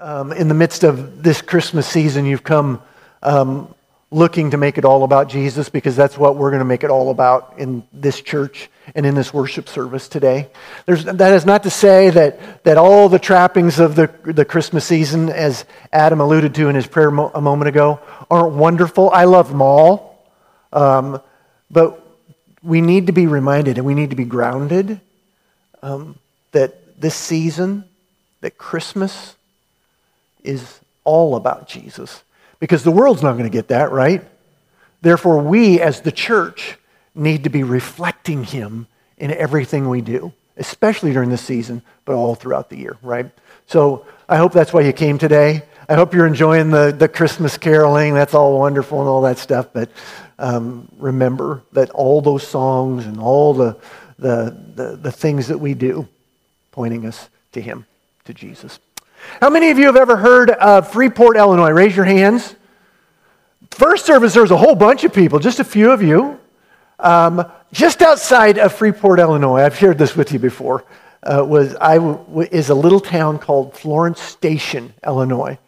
Um, in the midst of this Christmas season, you've come um, looking to make it all about Jesus because that's what we're going to make it all about in this church and in this worship service today. There's, that is not to say that, that all the trappings of the, the Christmas season, as Adam alluded to in his prayer mo- a moment ago, aren't wonderful. I love them all. Um, but we need to be reminded and we need to be grounded um, that this season, that Christmas, is all about Jesus. Because the world's not going to get that, right? Therefore, we as the church need to be reflecting him in everything we do, especially during this season, but all throughout the year, right? So I hope that's why you came today. I hope you're enjoying the, the Christmas caroling. That's all wonderful and all that stuff. But um, remember that all those songs and all the, the, the, the things that we do pointing us to him, to Jesus. How many of you have ever heard of Freeport, Illinois? Raise your hands. First service, there was a whole bunch of people, just a few of you. Um, just outside of Freeport, Illinois, I've shared this with you before, uh, was, I w- is a little town called Florence Station, Illinois.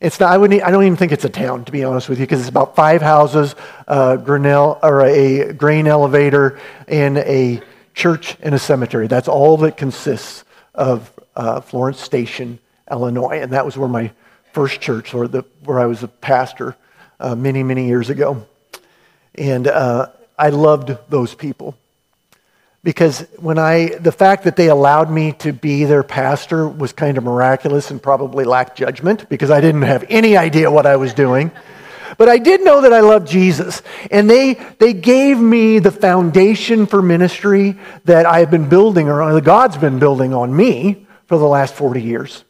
It's not, I, wouldn't, I don't even think it's a town, to be honest with you, because it's about five houses, uh, Grinnell, or a grain elevator, and a church and a cemetery. That's all that consists of uh, Florence Station, Illinois. And that was where my first church, or the, where I was a pastor uh, many, many years ago. And uh, I loved those people. Because when I, the fact that they allowed me to be their pastor was kind of miraculous and probably lacked judgment because I didn't have any idea what I was doing. But I did know that I loved Jesus. And they, they gave me the foundation for ministry that I've been building, or that God's been building on me for the last 40 years.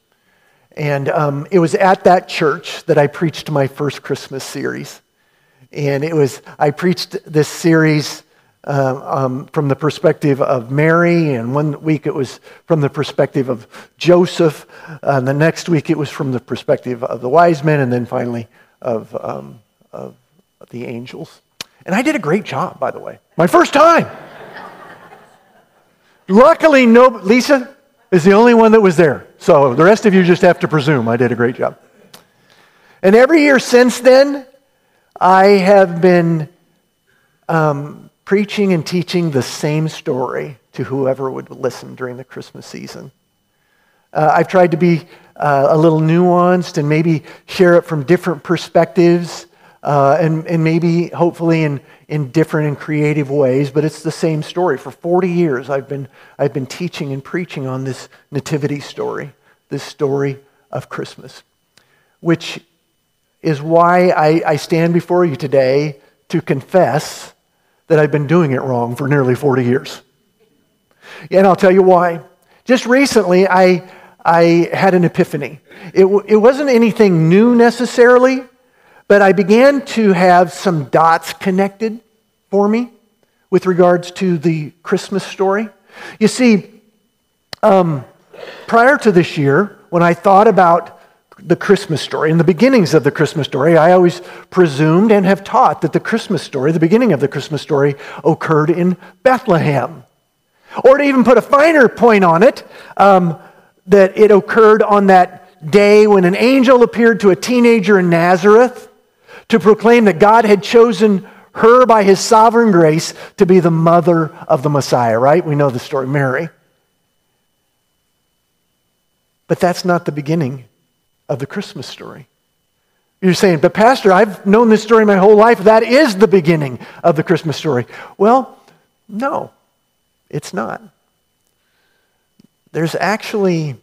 And um, it was at that church that I preached my first Christmas series. And it was, I preached this series uh, um, from the perspective of Mary, and one week it was from the perspective of Joseph, and the next week it was from the perspective of the wise men, and then finally of, um, of the angels. And I did a great job, by the way. My first time. Luckily, no, Lisa is the only one that was there. So the rest of you just have to presume I did a great job. And every year since then, I have been um, preaching and teaching the same story to whoever would listen during the Christmas season. Uh, I've tried to be uh, a little nuanced and maybe share it from different perspectives uh, and, and maybe hopefully in, in different and creative ways, but it's the same story. For 40 years, I've been, I've been teaching and preaching on this nativity story, this story of Christmas, which is why I, I stand before you today to confess that I've been doing it wrong for nearly 40 years. And I'll tell you why. Just recently, I, I had an epiphany. It, it wasn't anything new necessarily, but I began to have some dots connected for me with regards to the Christmas story. You see, um, prior to this year, when I thought about the Christmas story and the beginnings of the Christmas story, I always presumed and have taught that the Christmas story, the beginning of the Christmas story, occurred in Bethlehem. Or to even put a finer point on it, um, that it occurred on that day when an angel appeared to a teenager in Nazareth to proclaim that God had chosen her by his sovereign grace to be the mother of the Messiah, right? We know the story, Mary. But that's not the beginning of the Christmas story. You're saying, but Pastor, I've known this story my whole life. That is the beginning of the Christmas story. Well, no, it's not. There's actually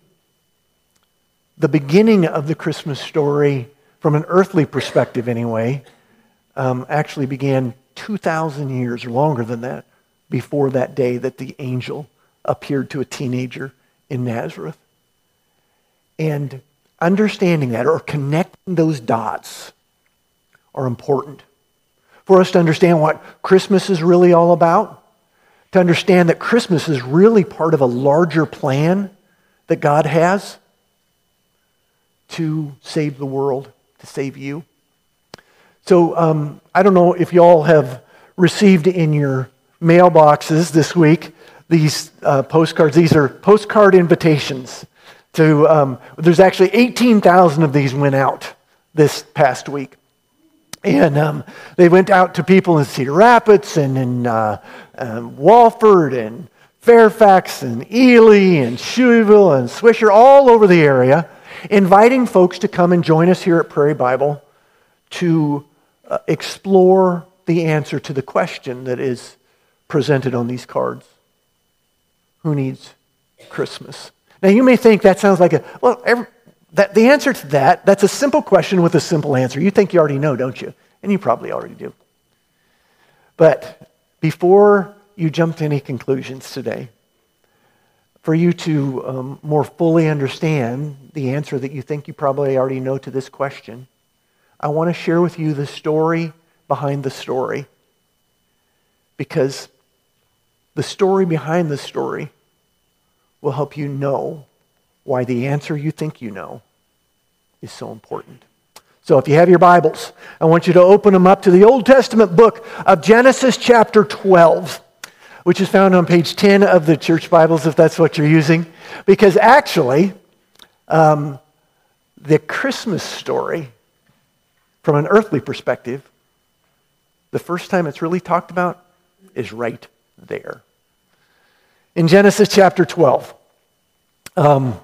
the beginning of the Christmas story, from an earthly perspective anyway, um, actually began 2,000 years or longer than that before that day that the angel appeared to a teenager in Nazareth. And understanding that or connecting those dots are important for us to understand what Christmas is really all about, to understand that Christmas is really part of a larger plan that God has to save the world, to save you. So um, I don't know if you all have received in your mailboxes this week these uh, postcards. These are postcard invitations To, um, there's actually 18,000 of these went out this past week. And um, they went out to people in Cedar Rapids and in uh, um, Walford and Fairfax and Ely and Shelbyville and Swisher, all over the area, inviting folks to come and join us here at Prairie Bible to uh, explore the answer to the question that is presented on these cards Who needs Christmas? Now, you may think that sounds like a, well, every, that, the answer to that, that's a simple question with a simple answer. You think you already know, don't you? And you probably already do. But before you jump to any conclusions today, for you to um, more fully understand the answer that you think you probably already know to this question, I want to share with you the story behind the story. Because the story behind the story will help you know why the answer you think you know is so important. So, if you have your Bibles, I want you to open them up to the Old Testament book of Genesis, chapter 12, which is found on page 10 of the church Bibles, if that's what you're using. Because actually, um, the Christmas story, from an earthly perspective, the first time it's really talked about is right there. In Genesis chapter 12, um,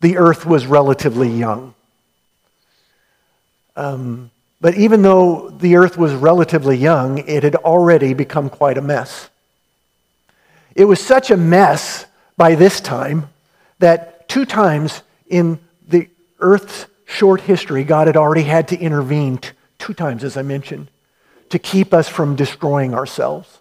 the earth was relatively young. Um, but even though the earth was relatively young, it had already become quite a mess. It was such a mess by this time that two times in the earth's short history, God had already had to intervene t- two times, as I mentioned, to keep us from destroying ourselves.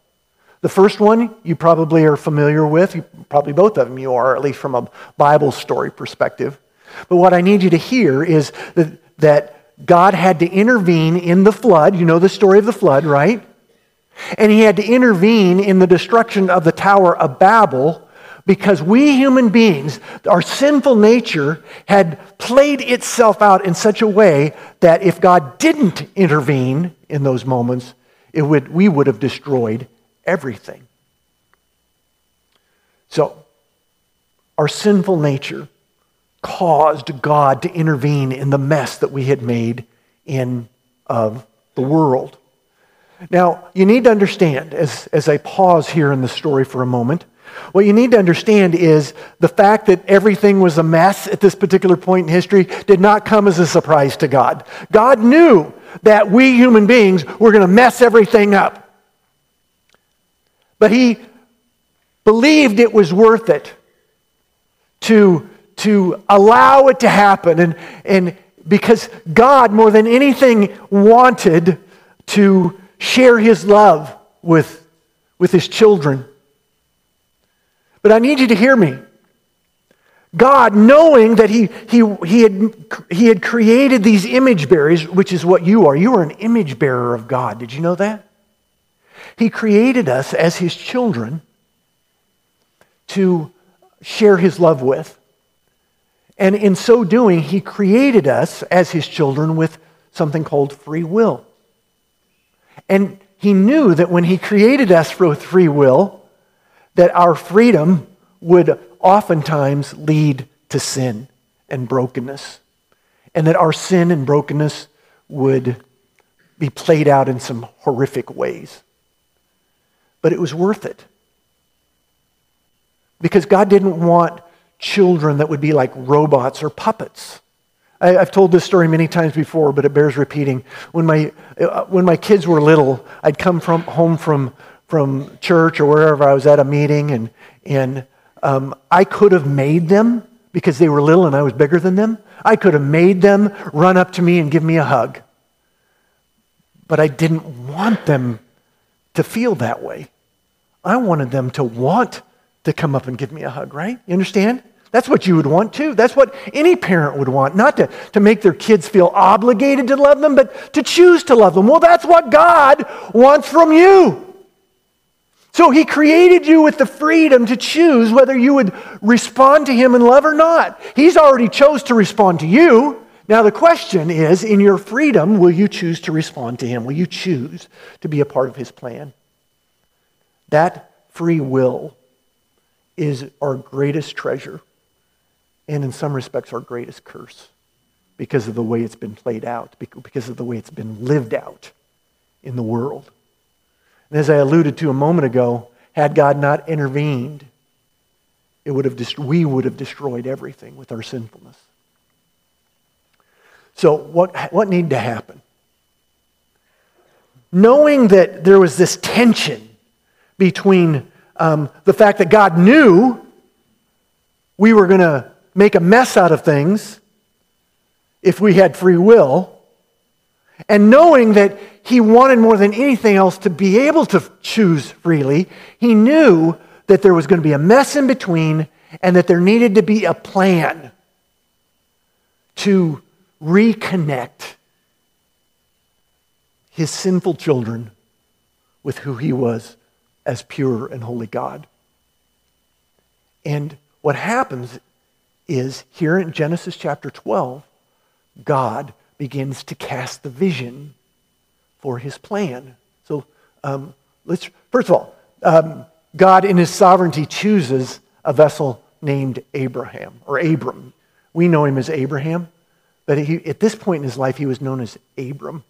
The first one you probably are familiar with, you, probably both of them you are, at least from a Bible story perspective. But what I need you to hear is that, that God had to intervene in the flood. You know the story of the flood, right? And he had to intervene in the destruction of the Tower of Babel because we human beings, our sinful nature, had played itself out in such a way that if God didn't intervene in those moments, it would, we would have destroyed everything. So, our sinful nature caused God to intervene in the mess that we had made in of the world. Now, you need to understand, as, as I pause here in the story for a moment, what you need to understand is the fact that everything was a mess at this particular point in history did not come as a surprise to God. God knew that we human beings were going to mess everything up. But He believed it was worth it to to allow it to happen. And, and because God, more than anything, wanted to share his love with, with his children. But I need you to hear me. God, knowing that he, he, he, had, he had created these image bearers, which is what you are. You are an image bearer of God. Did you know that? He created us as his children to share his love with. And in so doing, he created us as his children with something called free will. And he knew that when he created us for free will, that our freedom would oftentimes lead to sin and brokenness. And that our sin and brokenness would be played out in some horrific ways. But it was worth it. Because God didn't want children that would be like robots or puppets. I, have told this story many times before, but it bears repeating. When my, uh, when my kids were little, I'd come from, home from, from church or wherever I was at a meeting, and, and um, I could have made them, because they were little and I was bigger than them, I could have made them run up to me and give me a hug. But I didn't want them to feel that way. I wanted them to want to come up and give me a hug, right? You understand? That's what you would want too. That's what any parent would want. Not to, to make their kids feel obligated to love them, but to choose to love them. Well, that's what God wants from you. So he created you with the freedom to choose whether you would respond to him in love or not. He's already chose to respond to you. Now the question is, in your freedom, will you choose to respond to him? Will you choose to be a part of his plan? That free will is our greatest treasure. And in some respects, our greatest curse because of the way it's been played out, because of the way it's been lived out in the world. And as I alluded to a moment ago, had God not intervened, it would have dest- we would have destroyed everything with our sinfulness. So, what, what needed to happen? Knowing that there was this tension between um, the fact that God knew we were going to make a mess out of things if we had free will, and knowing that he wanted more than anything else to be able to choose freely, he knew that there was going to be a mess in between and that there needed to be a plan to reconnect his sinful children with who he was as pure and holy God. And what happens is here in Genesis chapter 12, God begins to cast the vision for his plan. So um, let's, first of all, um, God in his sovereignty chooses a vessel named Abraham or Abram. We know him as Abraham, but he, at this point in his life, he was known as Abram.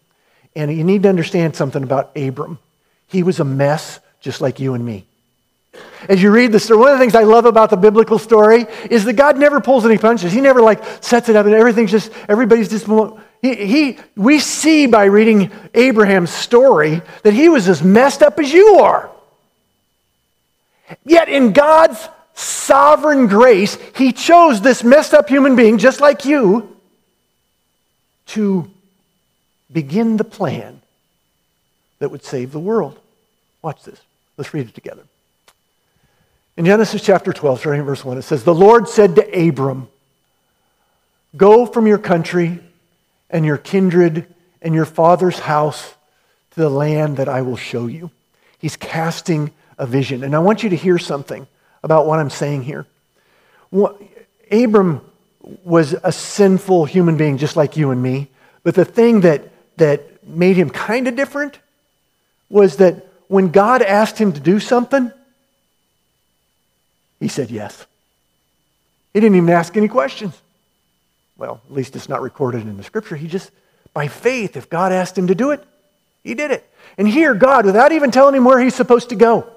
And you need to understand something about Abram. He was a mess just like you and me. As you read the story, one of the things I love about the biblical story is that God never pulls any punches. He never like sets it up and everything's just, everybody's just, he, he, we see by reading Abraham's story that he was as messed up as you are. Yet in God's sovereign grace, he chose this messed up human being just like you to begin the plan that would save the world. Watch this. Let's read it together. In Genesis chapter 12, starting in verse 1, it says, The Lord said to Abram, Go from your country and your kindred and your father's house to the land that I will show you. He's casting a vision. And I want you to hear something about what I'm saying here. Abram was a sinful human being just like you and me, but the thing that, that made him kind of different was that when God asked him to do something, he said yes. He didn't even ask any questions. Well, at least it's not recorded in the scripture. He just, by faith, if God asked him to do it, he did it. And here, God, without even telling him where he's supposed to go,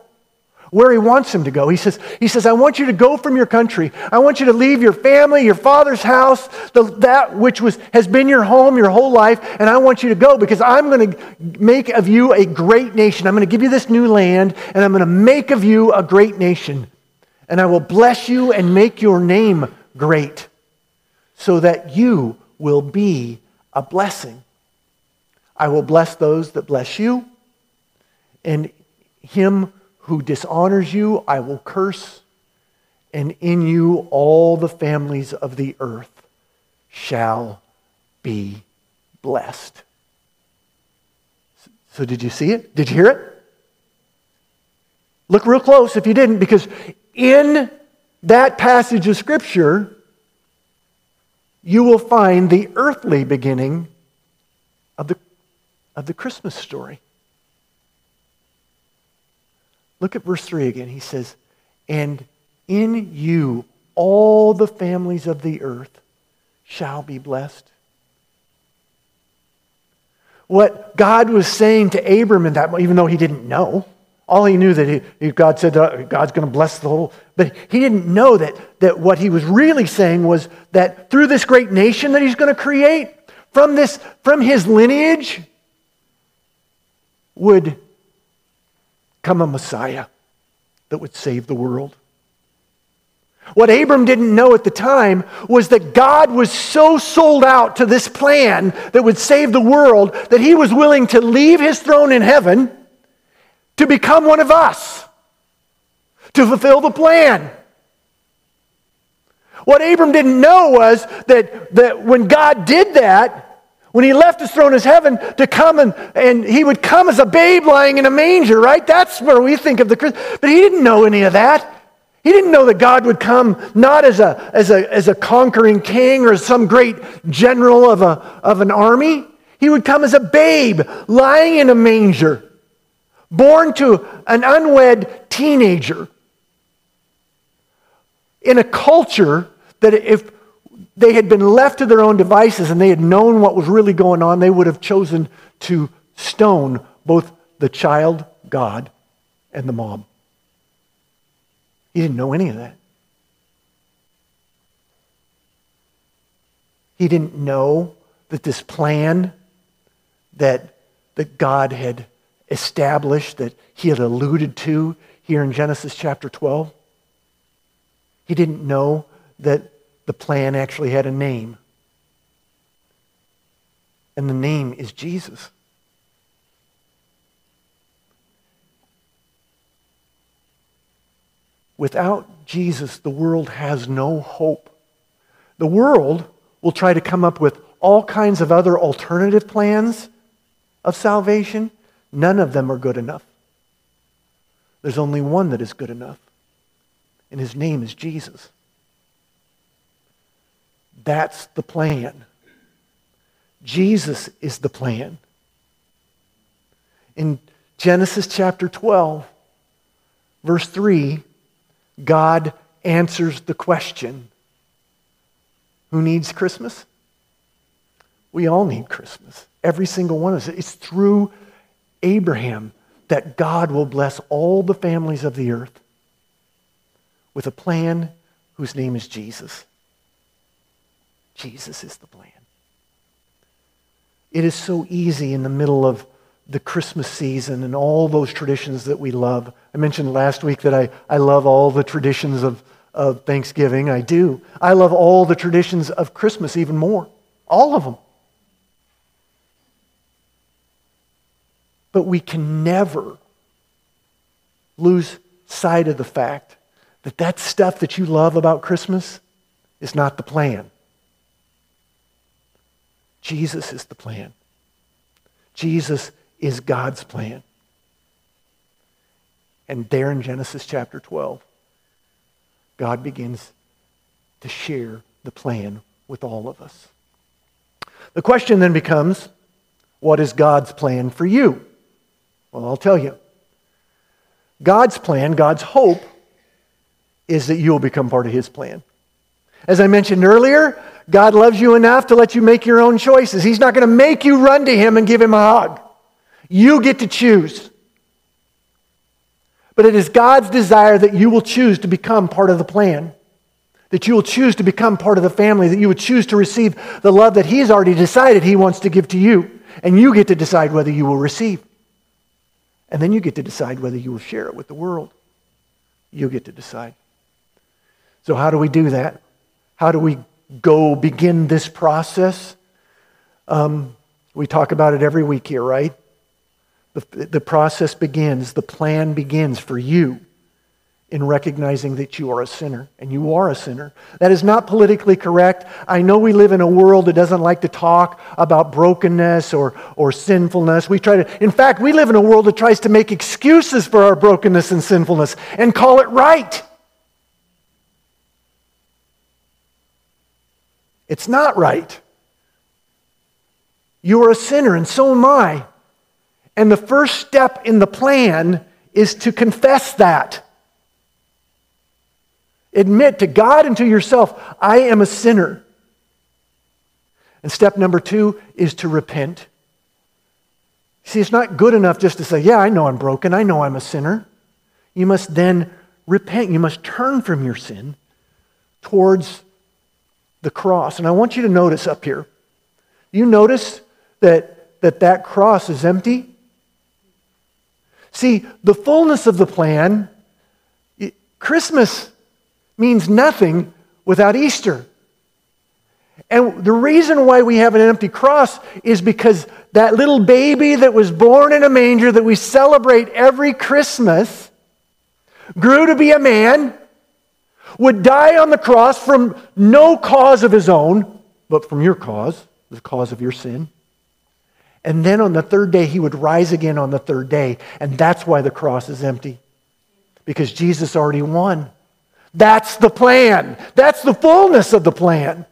where he wants him to go. He says, he says, I want you to go from your country. I want you to leave your family, your father's house, the, that which was, has been your home your whole life, and I want you to go because I'm going to make of you a great nation. I'm going to give you this new land, and I'm going to make of you a great nation. And I will bless you and make your name great so that you will be a blessing. I will bless those that bless you, and him who dishonors you, I will curse, and in you all the families of the earth shall be blessed. So, did you see it? Did you hear it? Look real close if you didn't, because in that passage of Scripture, you will find the earthly beginning of the, of the Christmas story. Look at verse 3 again. He says, And in you all the families of the earth shall be blessed. What God was saying to Abram in that, even though he didn't know, all he knew that he, God said uh, God's going to bless the whole, but he didn't know that, that what he was really saying was that through this great nation that he's going to create, from this, from his lineage, would come a Messiah that would save the world. What Abram didn't know at the time was that God was so sold out to this plan that would save the world that he was willing to leave his throne in heaven to become one of us, to fulfill the plan. What Abram didn't know was that, that when God did that, when he left his throne as heaven to come and, and he would come as a babe lying in a manger, right? That's where we think of the Christ. But he didn't know any of that. He didn't know that God would come not as a, as a, as a conquering king or some great general of, a, of an army. He would come as a babe lying in a manger, born to an unwed teenager in a culture that if they had been left to their own devices and they had known what was really going on, they would have chosen to stone both the child, God, and the mom. He didn't know any of that. He didn't know that this plan that, that God had established, that he had alluded to here in Genesis chapter 12, he didn't know that the plan actually had a name. And the name is Jesus. Without Jesus, the world has no hope. The world will try to come up with all kinds of other alternative plans of salvation. None of them are good enough. There's only one that is good enough, and his name is Jesus. That's the plan. Jesus is the plan. In Genesis chapter 12, verse 3, God answers the question who needs Christmas? We all need Christmas. Every single one of us. It's through Abraham that God will bless all the families of the earth with a plan whose name is Jesus. Jesus is the plan. It is so easy in the middle of the Christmas season and all those traditions that we love. I mentioned last week that I, I love all the traditions of, of Thanksgiving. I do. I love all the traditions of Christmas even more. All of them. But we can never lose sight of the fact that that stuff that you love about Christmas is not the plan. Jesus is the plan. Jesus is God's plan. And there in Genesis chapter 12, God begins to share the plan with all of us. The question then becomes what is God's plan for you? Well, I'll tell you. God's plan, God's hope, is that you'll become part of His plan. As I mentioned earlier, God loves you enough to let you make your own choices. He's not going to make you run to Him and give Him a hug. You get to choose. But it is God's desire that you will choose to become part of the plan, that you will choose to become part of the family, that you would choose to receive the love that He's already decided He wants to give to you. And you get to decide whether you will receive. And then you get to decide whether you will share it with the world. You get to decide. So, how do we do that? How do we go begin this process? Um, we talk about it every week here, right? The, the process begins, the plan begins for you in recognizing that you are a sinner, and you are a sinner. That is not politically correct. I know we live in a world that doesn't like to talk about brokenness or, or sinfulness. We try to, in fact, we live in a world that tries to make excuses for our brokenness and sinfulness and call it right. It's not right. You are a sinner, and so am I. And the first step in the plan is to confess that. Admit to God and to yourself, I am a sinner. And step number two is to repent. See, it's not good enough just to say, Yeah, I know I'm broken. I know I'm a sinner. You must then repent. You must turn from your sin towards the cross. And I want you to notice up here. You notice that that, that cross is empty? See, the fullness of the plan, Christmas means nothing without Easter. And the reason why we have an empty cross is because that little baby that was born in a manger that we celebrate every Christmas grew to be a man, would die on the cross from no cause of his own, but from your cause, the cause of your sin. And then on the third day, he would rise again on the third day. And that's why the cross is empty, because Jesus already won. That's the plan. That's the fullness of the plan.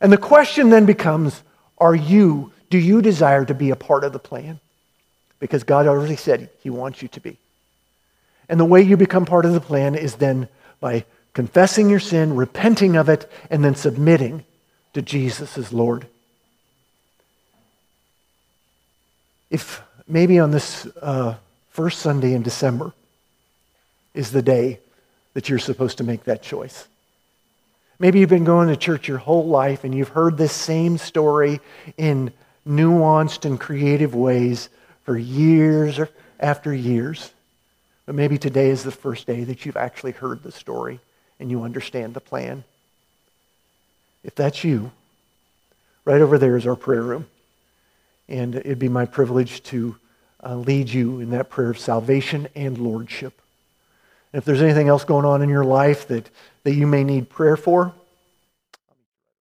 And the question then becomes are you, do you desire to be a part of the plan? Because God already said He wants you to be. And the way you become part of the plan is then by confessing your sin, repenting of it, and then submitting to Jesus as Lord. If maybe on this uh, first Sunday in December is the day that you're supposed to make that choice. Maybe you've been going to church your whole life and you've heard this same story in nuanced and creative ways for years after years. But maybe today is the first day that you've actually heard the story and you understand the plan. If that's you, right over there is our prayer room. And it'd be my privilege to uh, lead you in that prayer of salvation and lordship. If there's anything else going on in your life that, that you may need prayer for,